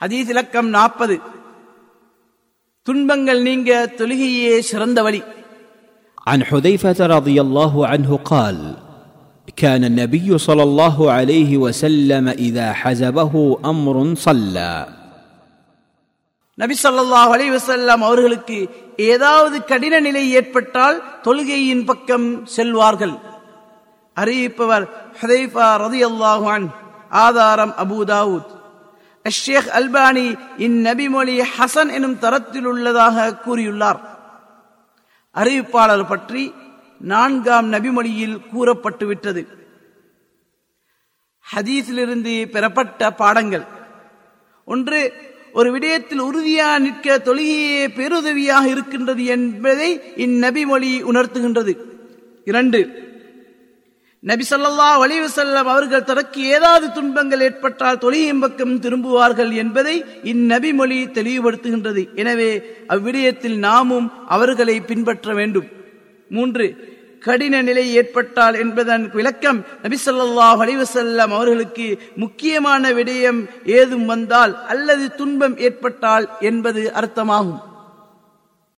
ஹதீஸ் இலக்கம் நாற்பது துன்பங்கள் நீங்க தொழுகையே சிறந்த வழி عن حذيفه رضي الله عنه قال كان النبي صلى الله عليه وسلم اذا حزبه امر صلى நபி ஸல்லல்லாஹு அலைஹி வஸல்லம் அவர்களுக்கு ஏதாவது கடின நிலை ஏற்பட்டால் தொழுகையின் பக்கம் செல்வார்கள் அறிவிப்பவர் ஹுதைஃபா ரலியல்லாஹு அன் ஆதாரம் அபூ தாவூத் அல்பானி இந்நபி மொழி ஹசன் எனும் தரத்தில் உள்ளதாக கூறியுள்ளார் அறிவிப்பாளர் பற்றி நான்காம் நபிமொழியில் கூறப்பட்டு விட்டது ஹதீஸிலிருந்து பெறப்பட்ட பாடங்கள் ஒன்று ஒரு விடயத்தில் உறுதியா நிற்க தொழுகையே பேருதவியாக இருக்கின்றது என்பதை இந்நபி மொழி உணர்த்துகின்றது இரண்டு நபி ஸல்லல்லாஹு செல்லம் அவர்கள் தனக்கு ஏதாவது துன்பங்கள் ஏற்பட்டால் தொழிலின் பக்கம் திரும்புவார்கள் என்பதை இந்நபி மொழி தெளிவுபடுத்துகின்றது. எனவே அவ்விடயத்தில் நாமும் அவர்களை பின்பற்ற வேண்டும். மூன்று கடின நிலை ஏற்பட்டால் என்பதன் விளக்கம் நபிசல்லா ஸல்லல்லாஹு செல்லம் அவர்களுக்கு முக்கியமான விடயம் ஏதும் வந்தால் அல்லது துன்பம் ஏற்பட்டால் என்பது அர்த்தமாகும்.